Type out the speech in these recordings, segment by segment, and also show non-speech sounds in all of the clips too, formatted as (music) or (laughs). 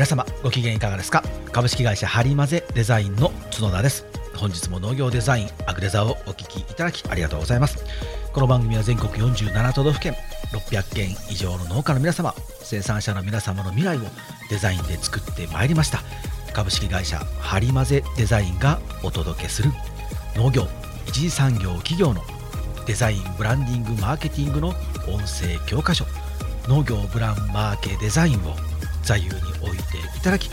皆様ご機嫌いかがですか？株式会社ハリマゼデザインの角田です。本日も農業デザインアグデザをお聞きいただきありがとうございます。この番組は全国47都道府県600件以上の農家の皆様生産者の皆様の未来をデザインで作ってまいりました。株式会社ハリマゼデザインがお届けする農業一次産業企業のデザインブランディングマーケティングの音声教科書農業ブランマーケデザインを座右に置いていただき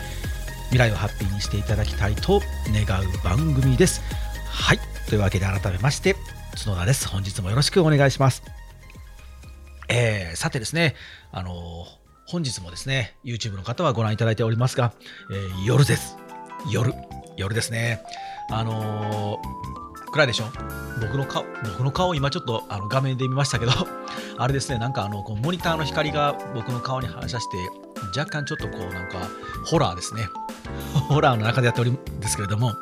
未来をハッピーにしていただきたいと願う番組です。はい。というわけで改めまして角田です。本日もよろしくお願いします。えー、さてですねあのー、本日もですね YouTube の方はご覧いただいておりますが、えー、夜です。夜夜ですね。あの暗いでしょ？僕の顔、僕の顔今ちょっとあの画面で見ましたけど、あれですね、なんかあのこうモニターの光が僕の顔に反射して、若干ちょっとこうなんかホラーですね。(laughs) ホラーの中でやっておるんですけれども、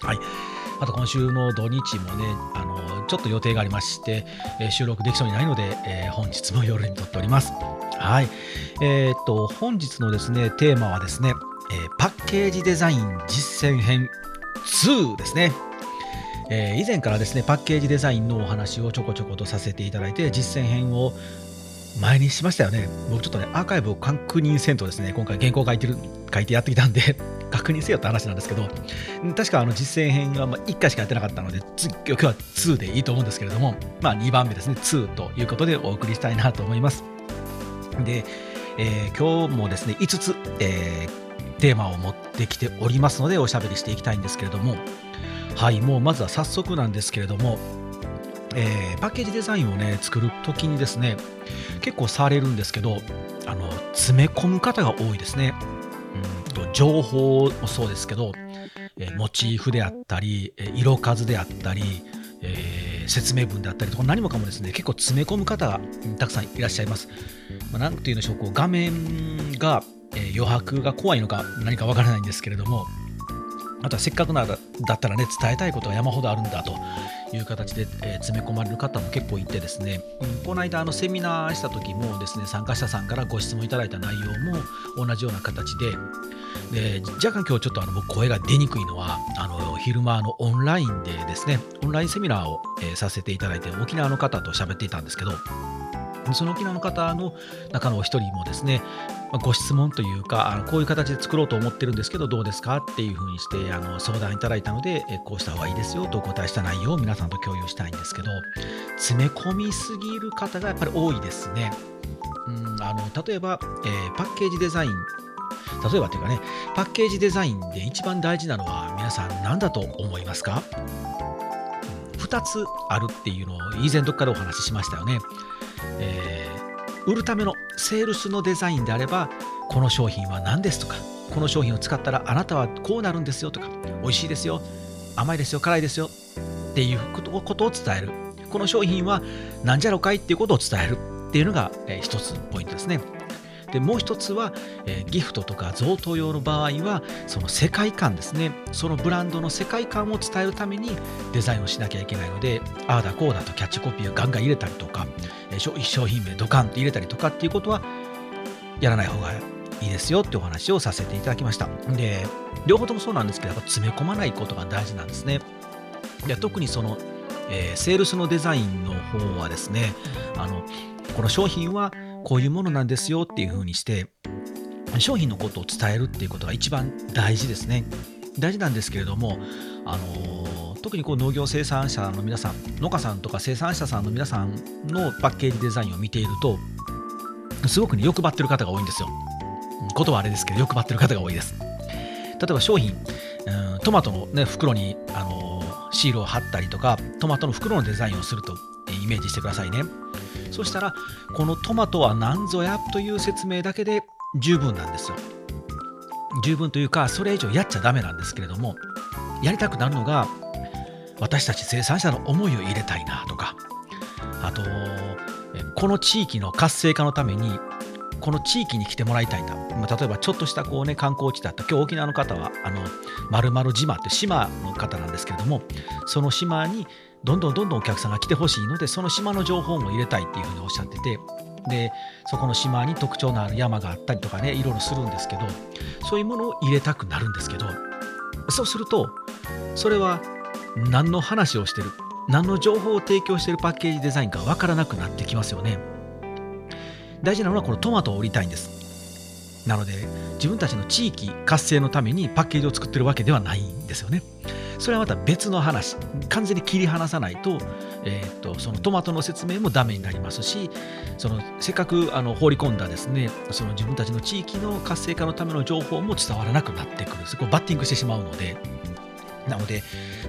はい。あと今週の土日もね、あのちょっと予定がありまして、え、収録できそうにないので、えー、本日も夜に撮っております。はい。えー、っと、本日のですね、テーマはですね、えパッケージデザイン実践編2ですね。えー、以前からですねパッケージデザインのお話をちょこちょことさせていただいて実践編を前にしましたよね。僕ちょっとねアーカイブを確認せんとですね今回原稿書いてる書いてやってきたんで (laughs) 確認せよって話なんですけど確かあの実践編はま1回しかやってなかったので次今日は2でいいと思うんですけれどもまあ2番目ですね2ということでお送りしたいなと思います。で、えー、今日もですね5つ、えー、テーマを持ってきておりますのでおしゃべりしていきたいんですけれどもはいもうまずは早速なんですけれども、えー、パッケージデザインをね作る時にですね結構されるんですけどあの詰め込む方が多いですね。うんと情報もそうですけど、えー、モチーフであったり色数であったり、えー、説明文であったりとか何もかもですね結構詰め込む方がたくさんいらっしゃいます。まあ、なんていうんでしょうこう画面が、え、余白が怖いのか何かわからないんですけれどもあとはせっかくならだったらね伝えたいことが山ほどあるんだという形で、えー、詰め込まれる方も結構いてですね、うん、この間あのセミナーした時もですね参加者さんからご質問いただいた内容も同じような形でで若干今日ちょっとあの僕声が出にくいのはあの昼間のオンラインでですねオンラインセミナーを、えー、させていただいて沖縄の方と喋っていたんですけどその沖縄の方の中のお一人もですね、ご質問というか、あのこういう形で作ろうと思ってるんですけど、どうですかっていうふうにしてあの相談いただいたので、こうした方がいいですよとお答えした内容を皆さんと共有したいんですけど、詰め込みすぎる方がやっぱり多いですね。うん、あの例えば、えー、パッケージデザイン例えばというかね、パッケージデザインで一番大事なのは皆さん何だと思いますか、?2 つあるっていうのを以前どっかでお話ししましたよね。えー、売るためのセールスのデザインであればこの商品は何ですとかこの商品を使ったらあなたはこうなるんですよとか美味しいですよ甘いですよ辛いですよっていうことを伝える。この商品は何じゃろかいっていうことを伝える。っていうのが、えー、一つポイントですね。でもう一つは、えー、ギフトとか贈答用の場合はその世界観ですね。そのブランドの世界観を伝えるためにデザインをしなきゃいけないのでああだこうだとキャッチコピーをガンガン入れたりとか、え、商品名ドカンと入れたりとかっていうことはやらない方がいいですよってお話をさせていただきました。で両方ともそうなんですけどやっぱ詰め込まないことが大事なんですね。で特にそのえー、セールスのデザインの方はですねあのこの商品はこういうものなんですよっていうふうにして商品のことを伝えるっていうことが一番大事ですね。大事なんですけれどもあの特にこう農業生産者の皆さん農家さんとか生産者さんの皆さんのパッケージデザインを見ているとすごくね欲張ってる方が多いんですよ。言葉はあれですけど欲張ってる方が多いです。例えば商品、うん、トマトの、ね、袋に、あのシールを貼ったりとかトマトの袋のデザインをするとイメージしてくださいね。そしたらこのトマトは何ぞやという説明だけで十分なんですよ。十分というかそれ以上やっちゃダメなんですけれどもやりたくなるのが私たち生産者の思いを入れたいなとかあとこの地域の活性化のためにこの地域に来てもらいたいな、ま、例えばちょっとしたこう、ね、観光地だった今日沖縄の方はあの丸々島って島の方なんですけれどもその島にどんどんどんどんお客さんが来てほしいのでその島の情報も入れたいっていうふうにおっしゃっててでそこの島に特徴のある山があったりとかねいろいろするんですけどそういうものを入れたくなるんですけどそうするとそれは何の話をしてる何の情報を提供してるパッケージデザインかわからなくなってきますよね。大事なのはこのトマトを売りたいんです。なので自分たちの地域活性のためにパッケージを作ってるわけではないんですよね。それはまた別の話。完全に切り離さないと,、えーと、そのトマトの説明もダメになりますしそのせっかくあの放り込んだですねその自分たちの地域の活性化のための情報も伝わらなくなってくるそこバッティングしてしまうので。なので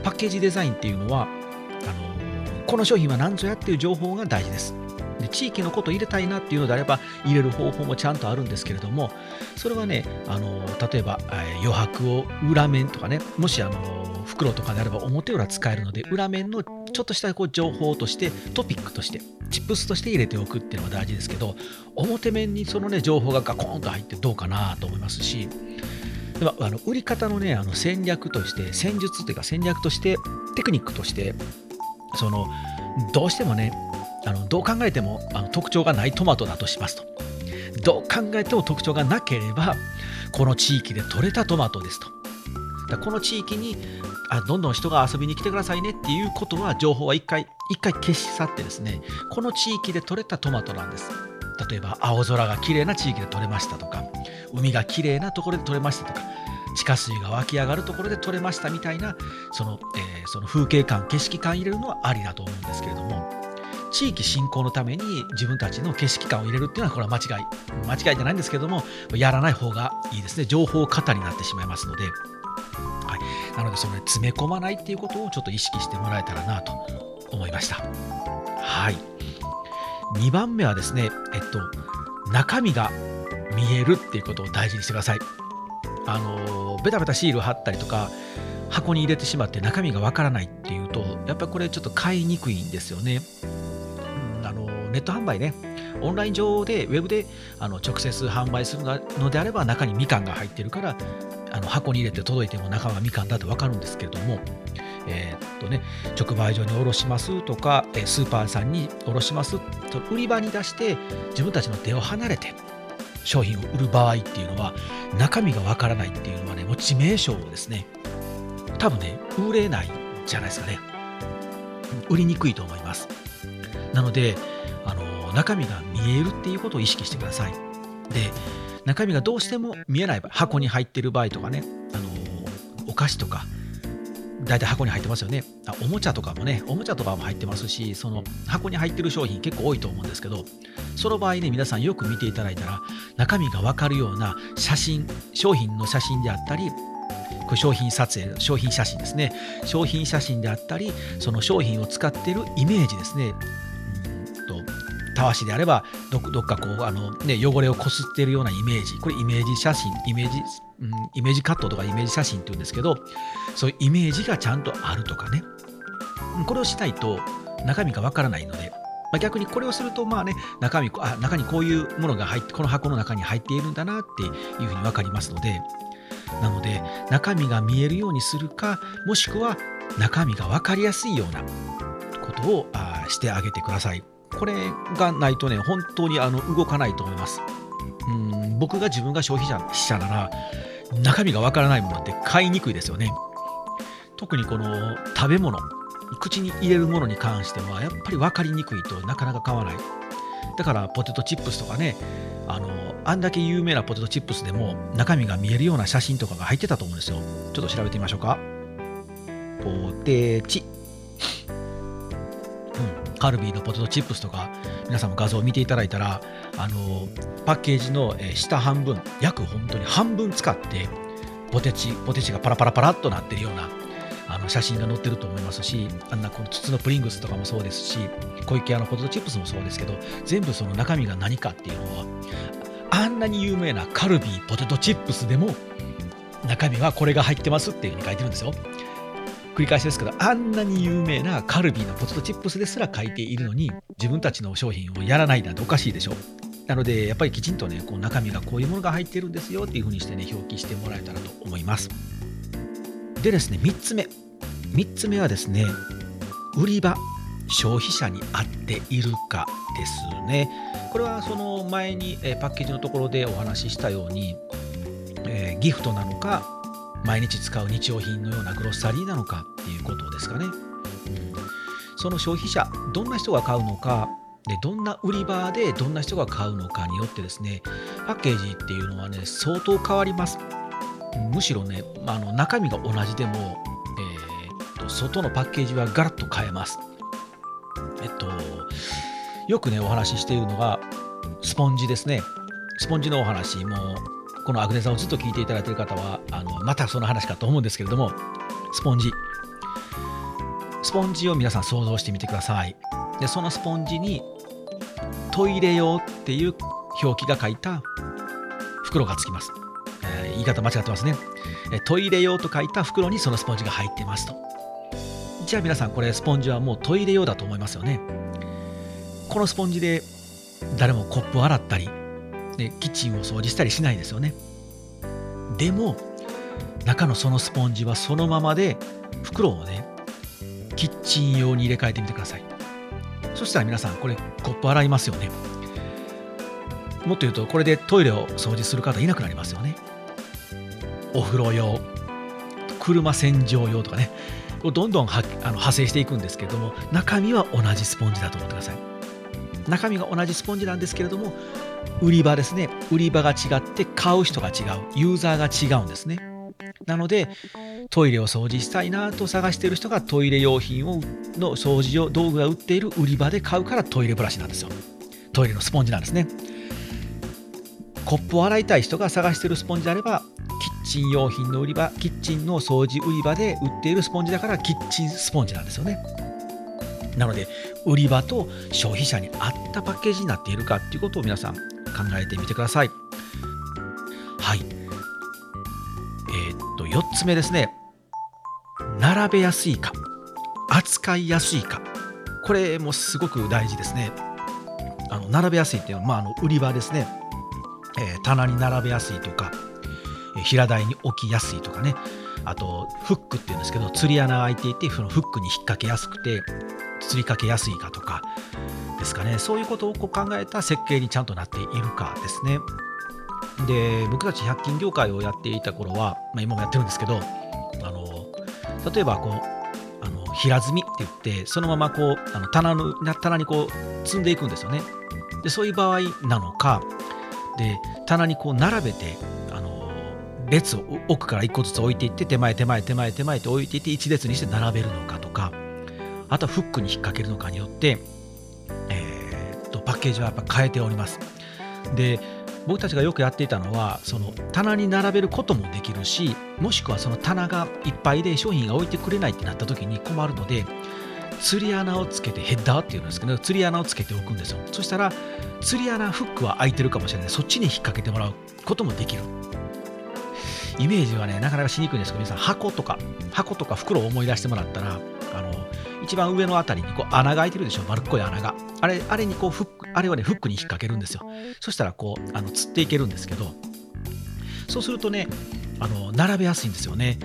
パッケージデザインっていうのはあのこの商品は何ぞやっていう情報が大事です。で地域のこと入れたいなっていうのであれば入れる方法もちゃんとあるんですけれどもそれはねあの例えば、え余白を裏面とかねもしあの袋とかであれば表裏使えるので裏面のちょっとしたこう情報としてトピックとしてチップスとして入れておくっていうのが大事ですけど表面にそのね情報がガコンと入ってどうかなと思いますしではあの売り方のねあの戦略として戦術というか戦略としてテクニックとしてそのどうしてもねあのどう考えてもあの特徴がないトマトだとしますと。どう考えても特徴がなければこの地域で採れたトマトですと。だこの地域にあどんどん人が遊びに来てくださいねっていうことは情報は一回一回消し去ってですねこの地域で採れたトマトなんです。例えば青空が綺麗な地域で採れましたとか海が綺麗なところで採れましたとか地下水が湧き上がるところで採れましたみたいなその,、えー、その風景感景色感入れるのはありだと思うんですけれども地域振興のために自分たちの景色感を入れるっていうのはこれは間違い。間違いじゃないんですけどもやらない方がいいですね。情報過多になってしまいますので、はい、なのでその、ね、詰め込まないっていうことをちょっと意識してもらえたらなと思いました。はい。2番目はですねえっと中身が見えるっていうことを大事にしてください。あのベタベタシール貼ったりとか箱に入れてしまって中身がわからないっていうとやっぱりこれちょっと買いにくいんですよね、ネット販売ねオンライン上でウェブであの直接販売するのであれば中にみかんが入ってるからあの箱に入れて届いても中はみかんだと分かるんですけれども、えー、っとね、直売所に卸しますとか、スーパーさんに卸しますと売り場に出して自分たちの手を離れて商品を売る場合っていうのは中身がわからないっていうのはねもう致命傷ですね。多分ね売れないじゃないですかね。売りにくいと思います。なので中身が見えるっていうことを意識してください。で中身がどうしても見えない場合箱に入ってる場合とかねあのお菓子とか大体箱に入ってますよね。あおもちゃとかもねおもちゃとかも入ってますしその箱に入ってる商品結構多いと思うんですけどその場合ね皆さんよく見ていただいたら中身が分かるような写真商品の写真であったりこれ商品撮影商品写真ですね。商品写真であったりその商品を使ってるイメージですね。たわしであればどっかこうあの、ね、汚れをこすっているようなイメージこれイメージ写真イメージ、うん、イメージカットとかイメージ写真っていうんですけどそういうイメージがちゃんとあるとかねこれをしないと中身がわからないので、まあ、逆にこれをするとまあね中身あ中にこういうものが入ってこの箱の中に入っているんだなっていうふうに分かりますのでなので中身が見えるようにするかもしくは中身が分かりやすいようなことをあしてあげてください。これがないとね、本当にあの動かないと思います。うん僕が自分が消費者者なら、中身がわからないものって買いにくいですよね。特にこの食べ物、口に入れるものに関しては、やっぱり分かりにくいとなかなか買わない。だからポテトチップスとかね、あのあんだけ有名なポテトチップスでも中身が見えるような写真とかが入ってたと思うんですよ。ちょっと調べてみましょうか。ポテチカルビーのポテトチップスとか皆さんも画像を見ていただいたらあのパッケージの下半分約本当に半分使ってポテチポテチがパラパラパラっとなってるようなあの写真が載ってると思いますしあんなこの筒のプリングスとかもそうですし小池屋のポテトチップスもそうですけど全部その中身が何かっていうのはあんなに有名なカルビーポテトチップスでも中身はこれが入ってますっていうふうに書いてるんですよ。繰り返しですけど、あんなに有名なカルビーのポテトチップスですら書いているのに、自分たちの商品をやらないなんておかしいでしょ。なので、やっぱりきちんとね、こう中身がこういうものが入ってるんですよっていうふうにしてね、表記してもらえたらと思います。でですね、3つ目。3つ目はですね、売り場消費者に合っているかですね。これはその前に、パッケージのところでお話ししたように、え、ギフトなのか毎日使う日用品のようなグロッサリーなのかっていうことですかね。その消費者どんな人が買うのかでどんな売り場でどんな人が買うのかによってですねパッケージっていうのはね相当変わります。むしろね、まあ、の中身が同じでも、えー、と外のパッケージはガラッと変えます。えっとよくねお話ししているのがスポンジですね。スポンジのお話もこのアグネさんをずっと聞いていただいている方はあのまたその話かと思うんですけれどもスポンジ。スポンジを皆さん想像してみてください。でそのスポンジにトイレ用っていう表記が書いた袋がつきます、えー、言い方間違ってますね、えトイレ用と書いた袋にそのスポンジが入ってますと。じゃあ皆さんこれスポンジはもうトイレ用だと思いますよね。このスポンジで誰もコップを洗ったりでキッチンを掃除したりしないですよね。でも中のそのスポンジはそのままで袋をねキッチン用に入れ替えてみてください。そしたら皆さんこれコップ洗いますよね。もっと言うとこれでトイレを掃除する方いなくなりますよね。お風呂用車洗浄用とかね。どんどんはあの派生していくんですけれども中身は同じスポンジだと思ってください。中身が同じスポンジなんですけれども売り場ですね。売り場が違って買う人が違う。ユーザーが違うんですね。なのでトイレを掃除したいなと探してる人がトイレ用品をの掃除用道具が売っている売り場で買うからトイレブラシなんですよ。トイレのスポンジなんですね。コップを洗いたい人が探してるスポンジであればキッチン用品の売り場キッチンの掃除売り場で売っているスポンジだからキッチンスポンジなんですよね。なので売り場と消費者に合ったパッケージになっているかっていうことを皆さん考えてみてください。はい。えー、っと4つ目ですね。並べやすいか扱いやすいか。これもすごく大事ですね。あの並べやすいっていうのは、まあ、あの売り場ですね、えー、棚に並べやすいとか、平台に置きやすいとかね。あとフックっていうんですけど釣り穴が開いていてそのフックに引っ掛けやすくて釣りかけやすいかとかですかね。そういうことをこう考えた設計にちゃんとなっているかですね。で僕たち100均業界をやっていた頃は、まあ、今もやってるんですけどあの例えばこうあの平積みって言ってそのままこうあの棚の棚にこう積んでいくんですよね。でそういう場合なのかで棚にこう並べてあの列を奥から1個ずつ置いていって手前手前手前手前って置いていって1列にして並べるのかとかあとはフックに引っ掛けるのかによって、えー、とパッケージはやっぱ変えております。で僕たちがよくやっていたのはその棚に並べることもできるしもしくはその棚がいっぱいで商品が置いてくれないってなった時に困るので釣り穴をつけてヘッダーっていうんですけど釣り穴をつけておくんですよ。そしたら釣り穴フックは開いてるかもしれない。そっちに引っ掛けてもらうこともできる。イメージはねなかなかしにくいんですけど皆さん箱とか箱とか袋を思い出してもらったらあの一番上のあたりにこう穴が開いてるでしょ。丸っこい穴が。あれあれにこうフックあれはねフックに引っ掛けるんですよ。そしたらこうあの釣っていけるんですけど。そうするとねあの並べやすいんですよね。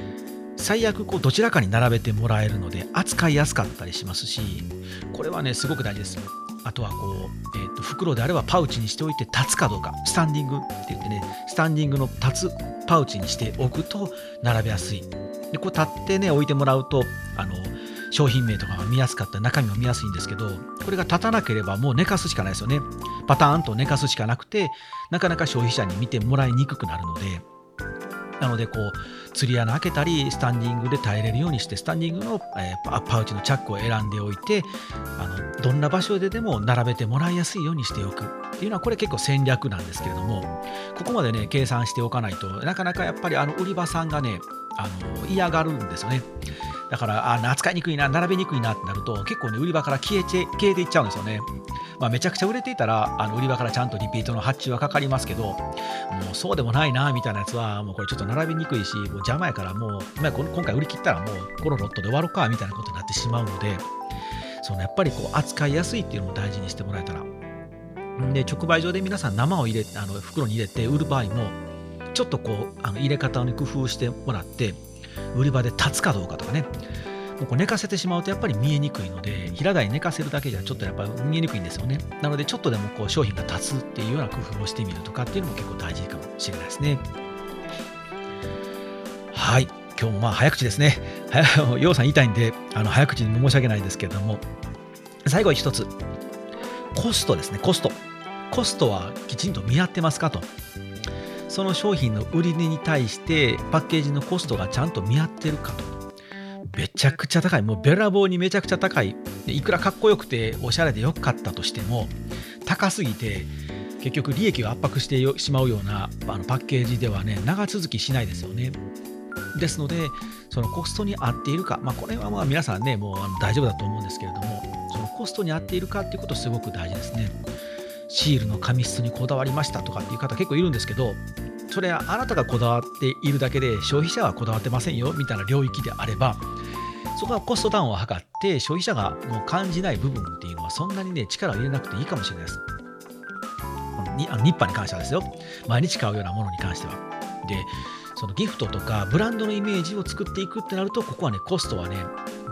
最悪こうどちらかに並べてもらえるので扱いやすかったりしますしこれはねすごく大事です。あとはこう、えー、と袋であればパウチにしておいて立つかどうか。スタンディングって言ってねスタンディングの立つパウチにしておくと並べやすい。でこう立ってね置いてもらうとあの商品名とかが見やすかった中身も見やすいんですけどこれが立たなければもう寝かすしかないですよね。パターンと寝かすしかなくてなかなか消費者に見てもらいにくくなるのでなのでこう釣り穴開けたりスタンディングで耐えれるようにしてスタンディングの、えー、パウチのチャックを選んでおいてあのどんな場所ででも並べてもらいやすいようにしておく。っていうのはこれ結構戦略なんですけれどもここまでね計算しておかないとなかなかやっぱりあの売り場さんがねあの嫌がるんですよね。だからあ扱いにくいな並べにくいなってなると結構ね売り場から消えて消えていっちゃうんですよね、まあ、めちゃくちゃ売れていたらあの売り場からちゃんとリピートの発注はかかりますけどもうそうでもないなみたいなやつはもうこれちょっと並びにくいしもう邪魔やからもう、まあ、今回売り切ったらもうこのロットで終わろうかみたいなことになってしまうのでそのやっぱりこう扱いやすいっていうのも大事にしてもらえたら。で直売所で皆さん生を入れあの袋に入れて売る場合もちょっとこうあの入れ方に工夫してもらって売り場で立つかどうかとかね。もうこう寝かせてしまうとやっぱり見えにくいので平台寝かせるだけじゃちょっとやっぱ見えにくいんですよね。なのでちょっとでもこう商品が立つっていうような工夫をしてみるとかっていうのも結構大事かもしれないですね。はい。今日もまあ早口ですね。ようさん言いたいんであの早口に申し訳ないですけれども。最後一つ。コストですねコスト。コストはきちんと見合ってますかと。その商品の売り値に対してパッケージのコストがちゃんと見合ってるかと。めちゃくちゃ高い。もうべらぼうにめちゃくちゃ高い。いくらかっこよくておしゃれでよかったとしても高すぎて結局利益を圧迫してしまうようなあのパッケージではね長続きしないですよね。ですのでそのコストに合っているか、まあ、これはまあ皆さんねもう大丈夫だと思うんですけれどもそのコストに合っているかっていうことすごく大事ですね。シールの紙質にこだわりましたとかっていう方結構いるんですけどそれはあなたがこだわっているだけで消費者はこだわってませんよみたいな領域であればそこはコストダウンを図って消費者がもう感じない部分っていうのはそんなにね力を入れなくていいかもしれないです。にあのニッパーに関してはですよ毎日買うようなものに関しては。でそのギフトとかブランドのイメージを作っていくってなるとここはねコストはね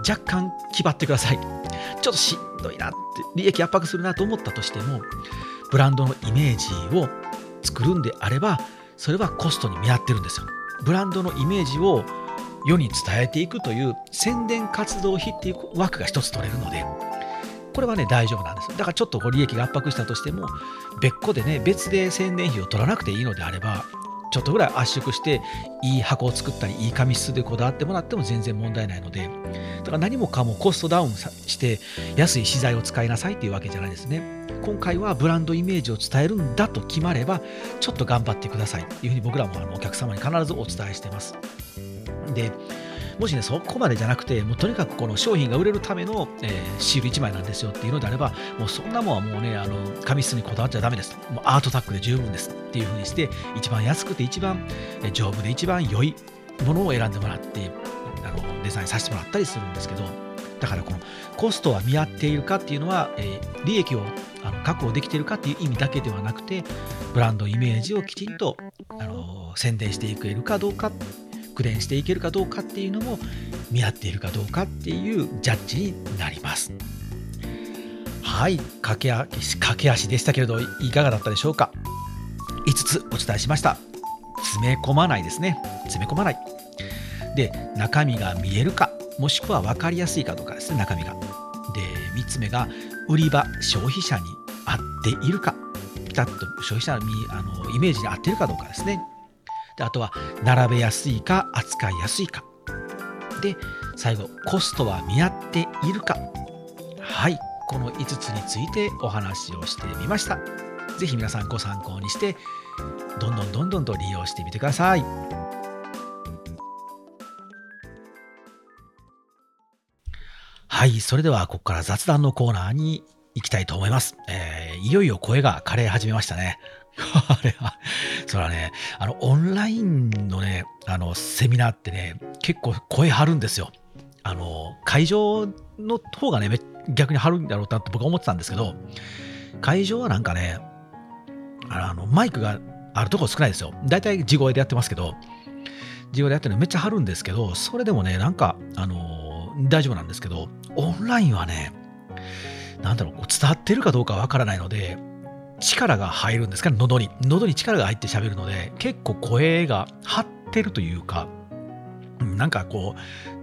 若干気張ってください。ちょっとしんどいなって利益圧迫するなと思ったとしてもブランドのイメージを作るんであればそれはコストに見合ってるんですよ。ブランドのイメージを世に伝えていくという宣伝活動費っていう枠が一つ取れるので、これはね、大丈夫なんです。だからちょっとご利益が圧迫したとしても、別個でね、別で宣伝費を取らなくていいのであれば、ちょっとぐらい圧縮して、いい箱を作ったり、いい紙質でこだわってもらっても全然問題ないので、だから何もかもコストダウンして、安い資材を使いなさいっていうわけじゃないですね。今回はブランドイメージを伝えるんだと決まれば、ちょっと頑張ってくださいっていうふうに僕らもあのお客様に必ずお伝えしてます。で、もしね、そこまでじゃなくて、もうとにかくこの商品が売れるための、えー、シール1枚なんですよっていうのであれば、もうそんなもんはもうね、あの紙質にこだわっちゃだめです。もうアートタックで十分ですっていうふうにして、一番安くて一番丈夫で一番良いものを選んでもらって、あのデザインさせてもらったりするんですけど、だからこのコストは見合っているかっていうのは、えー、利益をあの確保できているかっていう意味だけではなくて、ブランドイメージをきちんとあの宣伝していけるかどうか復伝していけるかどうかっていうのも見合っているかどうかっていうジャッジになります。はい、駆け足駆け足でしたけれどいかがだったでしょうか？5つお伝えしました。詰め込まないですね。詰め込まない。で、中身が見えるか、もしくは分かりやすいかどうかですね、中身が。で、3つ目が、売り場、消費者に合っているか、ピタッと消費者のあのイメージに合っているかどうかですね。であとは並べやすいか扱いやすいかで最後コストは見合っているかはいこの5つについてお話をしてみました是非皆さんご参考にしてどんどんどんどんと利用してみてください。はいそれではここから雑談のコーナーに行きたいと思います、えー、いよいよ声が枯れ始めましたね。(laughs) あれは、それはね、あの、オンラインのね、あの、セミナーってね、結構声張るんですよ。あの、会場の方がね、逆に張るんだろうなって僕は思ってたんですけど、会場はなんかね、あの、マイクがあるとこ少ないですよ。大体地声でやってますけど、地声でやってるのめっちゃ張るんですけど、それでもね、なんか、あの、大丈夫なんですけど、オンラインはね、なんだろう、伝わってるかどうかわからないので、力が入るんですかね、喉に。喉に力が入って喋るので、結構声が張ってるというか、なんかこ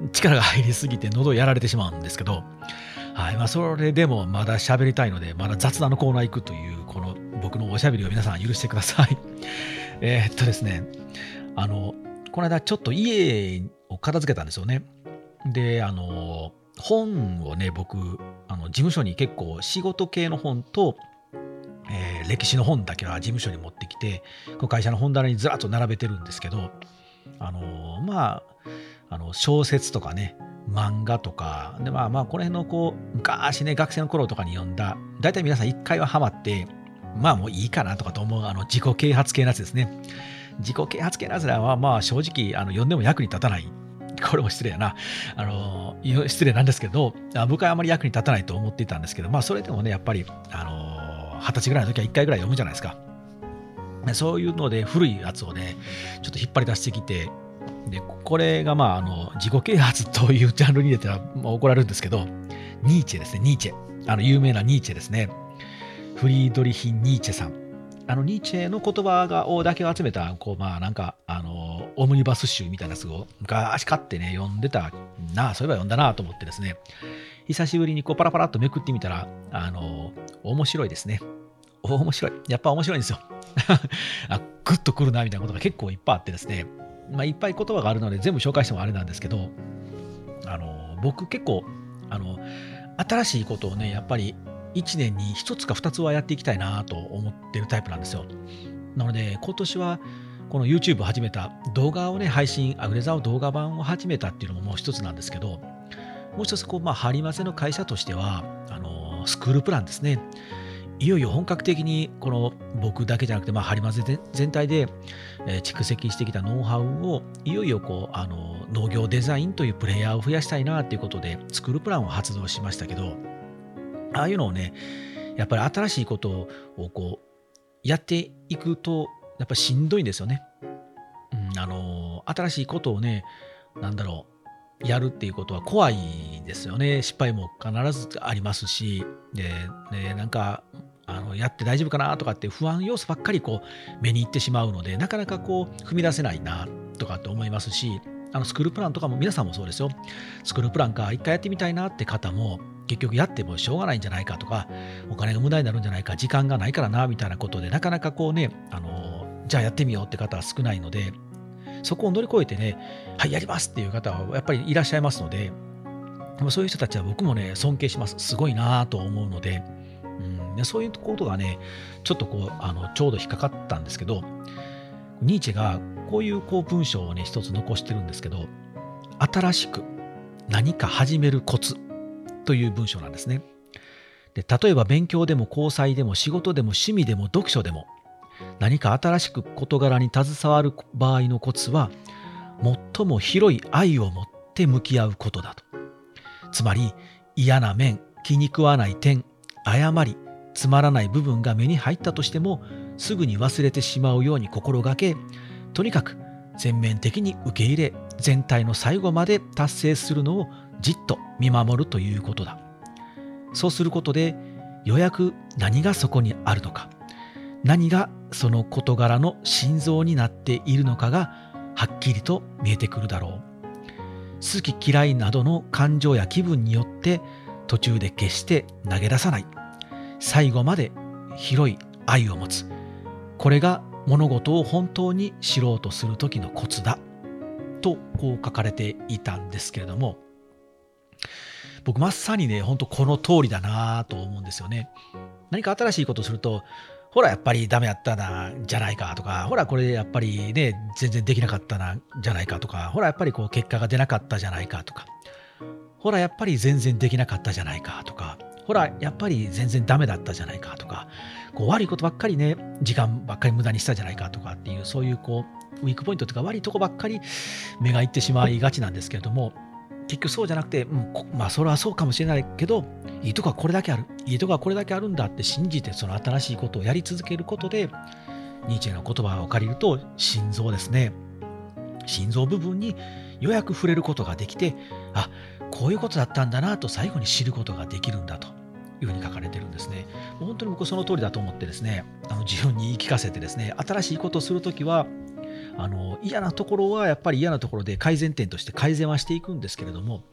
う、力が入りすぎて喉やられてしまうんですけど、はいまあ、それでもまだ喋りたいので、まだ雑談のコーナー行くという、この僕のおしゃべりを皆さん許してください。えー、っとですね、あの、この間ちょっと家を片付けたんですよね。で、あの、本をね、僕、あの事務所に結構仕事系の本と、えー、歴史の本だけは事務所に持ってきてこの会社の本棚にずらっと並べてるんですけどあの、まああの小説とかね漫画とかでまあまあこの辺のこう昔ね学生の頃とかに読んだ大体皆さん一回はハマってまあもういいかなとかと思うあの自己啓発系のやつですね自己啓発系のやつらはまあ正直あの読んでも役に立たないこれも失礼やな。あの、失礼なんですけど、僕はあまり役に立たないと思っていたんですけど、まあそれでもね、やっぱり、あの、二十歳ぐらいの時は1回ぐらい読むじゃないですか。そういうので古いやつをね、ちょっと引っ張り出してきて、で、これがまあ、あの、自己啓発というジャンルに入れたら、まあ、怒られるんですけど、ニーチェですね、ニーチェ。あの、有名なニーチェですね。フリードリヒ・ニーチェさん。あの、ニーチェの言葉がをだけを集めた、こう、まあ、なんか、あの、オムニバス集みたいなやつを昔買ってね、読んでたな、そういえば読んだなと思ってですね、久しぶりにこうパラパラっとめくってみたら、あの、面白いですね。面白い。やっぱ面白いんですよ。(laughs) あグッとくるなみたいなことが結構いっぱいあってですね、まあ、いっぱい言葉があるので全部紹介してもあれなんですけど、あの僕結構あの新しいことをね、やっぱり1年に1つか2つはやっていきたいなと思ってるタイプなんですよ。なので今年はこの YouTube を始めた動画をね、配信、アグレザーを動画版を始めたっていうのももう一つなんですけど、もう一つ、こう、まあ、ハリマゼの会社としては、あの、スクールプランですね。いよいよ本格的にこの僕だけじゃなくて、まあ、ハリマゼ全体で、蓄積してきたノウハウをいよいよこうあの農業デザインというプレイヤーを増やしたいなということでスクールプランを発動しましたけどああいうのをねやっぱり新しいことをこうやっていくとやっぱしんどいんですよね。うん、あの新しいことをねなんだろうやるっていうことは怖いですよね。失敗も必ずありますし、で、ね、なんかあのやって大丈夫かなとかって不安要素ばっかりこう目に行ってしまうのでなかなかこう踏み出せないなとかって思いますしあのスクールプランとかも皆さんもそうですよ。スクールプランか一回やってみたいなって方も結局やってもしょうがないんじゃないかとかお金が無駄になるんじゃないか時間がないからなみたいなことでなかなかこうねあのじゃあやってみようって方は少ないのでそこを乗り越えてねはいやりますっていう方はやっぱりいらっしゃいますのでそういう人たちは僕もね尊敬します。すごいなと思うのででそういうことがね、ちょっとこう、あのちょうど引っかかったんですけど、ニーチェがこういうこう文章をね、一つ残してるんですけど、新しく何か始めるコツという文章なんですね。で例えば勉強でも交際でも仕事でも趣味でも読書でも何か新しく事柄に携わる場合のコツは最も広い愛を持って向き合うことだと。つまり嫌な面、気に食わない点、誤り、つまらない部分が目に入ったとしてもすぐに忘れてしまうように心がけとにかく全面的に受け入れ全体の最後まで達成するのをじっと見守るということだ。そうすることでようやく何がそこにあるのか何がその事柄の心臓になっているのかがはっきりと見えてくるだろう。好き嫌いなどの感情や気分によって途中で決して投げ出さない。最後まで広い愛を持つ。これが物事を本当に知ろうとする時のコツだ。とこう書かれていたんですけれども。僕まさにね本当この通りだなと思うんですよね。何か新しいことをするとほらやっぱりダメやったなじゃないかとかほらこれやっぱりね全然できなかったなじゃないかとかほらやっぱりこう結果が出なかったじゃないかとか。ほらやっぱり全然できなかったじゃないかとか。ほら、やっぱり全然ダメだったじゃないかとか、こう悪いことばっかりね、時間ばっかり無駄にしたじゃないかとかっていう、そういうこう、ウィークポイントとか悪いとこばっかり目がいってしまいがちなんですけれども、結局そうじゃなくて、うん、まあそれはそうかもしれないけど、いいとこはこれだけある、いいとこはこれだけあるんだって信じて、その新しいことをやり続けることで、ニーチェの言葉を借りると、心臓ですね。心臓部分にようやく触れることができて、あ、こういうことだったんだなと最後に知ることができるんだというふうに書かれてるんですね。本当に僕その通りだと思ってですね、あの自分に言い聞かせてですね、新しいことをするときは、あの嫌なところはやっぱり嫌なところで改善点として改善はしていくんですけれども、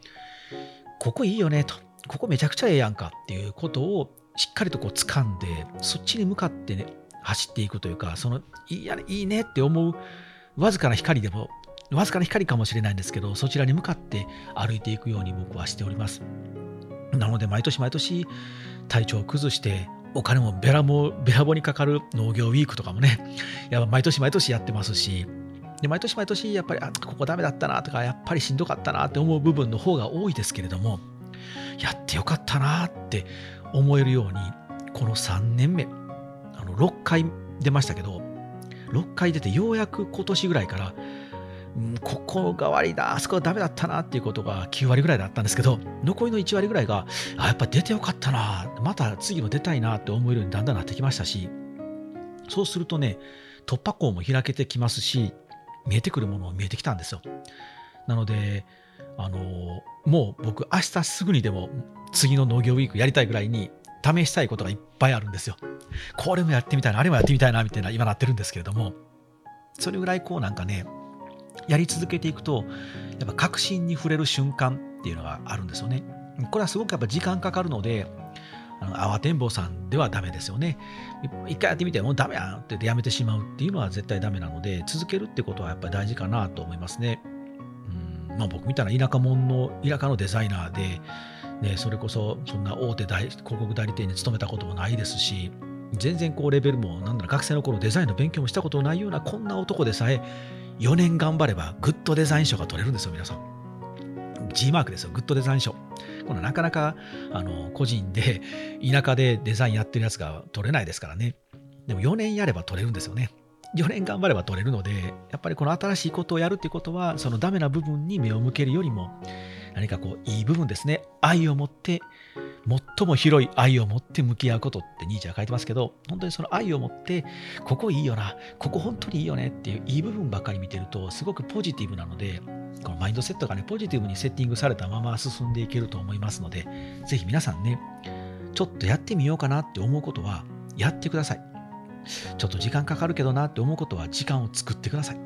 ここいいよねと、ここめちゃくちゃええやんかっていうことをしっかりとこう掴んで、そっちに向かってね、走っていくというか、そのいいやいいねって思うわずかな光でも、わずかな光かもしれないんですけど、そちらに向かって歩いていくように僕はしております。なので毎年毎年体調を崩してお金もべらもべらぼにかかる農業ウィークとかもねやっぱ毎年毎年やってますしで毎年毎年やっぱりあここダメだったなとかやっぱりしんどかったなって思う部分の方が多いですけれどもやってよかったなって思えるようにこの3年目あの6回出ましたけど6回出てようやく今年ぐらいからここが悪いだ、あそこはダメだったなっていうことが9割ぐらいだったんですけど、残りの1割ぐらいが、あ、やっぱ出てよかったな、また次も出たいなって思えるようにだんだんなってきましたし、そうするとね、突破口も開けてきますし、見えてくるものを見えてきたんですよ。なので、あのもう僕、明日すぐにでも次の農業ウィークやりたいぐらいに試したいことがいっぱいあるんですよ。これもやってみたいな、あれもやってみたいな、みたいな、今なってるんですけれども、それぐらいこうなんかね、やり続けていくと、やっぱ確信に触れる瞬間っていうのがあるんですよね。これはすごくやっぱ時間かかるので、あの慌てんぼうさんではダメですよね。一回やってみて、もうダメやんってやめてしまうっていうのは絶対ダメなので、続けるってことはやっぱり大事かなと思いますね。うんまあ、僕みたいな田舎者の、田舎のデザイナーで、ね、それこそそんな大手大広告代理店に勤めたこともないですし、全然こうレベルも、なんだろ、学生の頃デザインの勉強もしたことないようなこんな男でさえ、4年頑張ればグッドデザイン賞が取れるんですよ、皆さん。G マークですよ、グッドデザイン賞。このなかなかあの個人で田舎でデザインやってるやつが取れないですからね。でも4年やれば取れるんですよね。4年頑張れば取れるので、やっぱりこの新しいことをやるっていうことは、そのダメな部分に目を向けるよりも、何かこう、いい部分ですね。愛を持って、最も広い愛を持って向き合うことってニーチェは書いてますけど、本当にその愛を持って、ここいいよな、ここ本当にいいよねっていういい部分ばっかり見てると、すごくポジティブなので、このマインドセットがね、ポジティブにセッティングされたまま進んでいけると思いますので、ぜひ皆さんね、ちょっとやってみようかなって思うことは、やってください。ちょっと時間かかるけどなって思うことは時間を作ってください。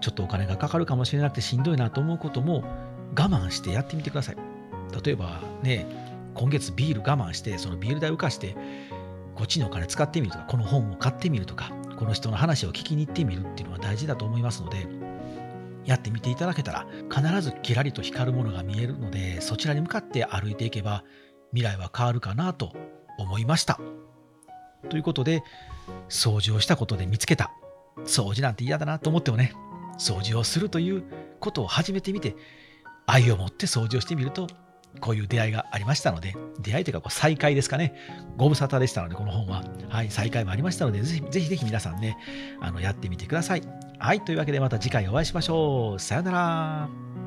ちょっとお金がかかるかもしれなくてしんどいなと思うことも我慢してやってみてください。例えばね、今月ビール我慢して、そのビール代浮かして、こっちのお金使ってみるとか、この本を買ってみるとか、この人の話を聞きに行ってみるっていうのは大事だと思いますので、やってみていただけたら、必ずキラリと光るものが見えるので、そちらに向かって歩いていけば、未来は変わるかなと思いました。ということで、掃除をしたことで見つけた。掃除なんて嫌だなと思ってもね、掃除をするということを始めてみて、愛を持って掃除をしてみると、こういう出会いがありましたので、出会いというかこう再会ですかね。ご無沙汰でしたので、この本は。はい、再会もありましたので、ぜひぜひぜひ皆さんね、あのやってみてください。はい、というわけでまた次回お会いしましょう。さよなら。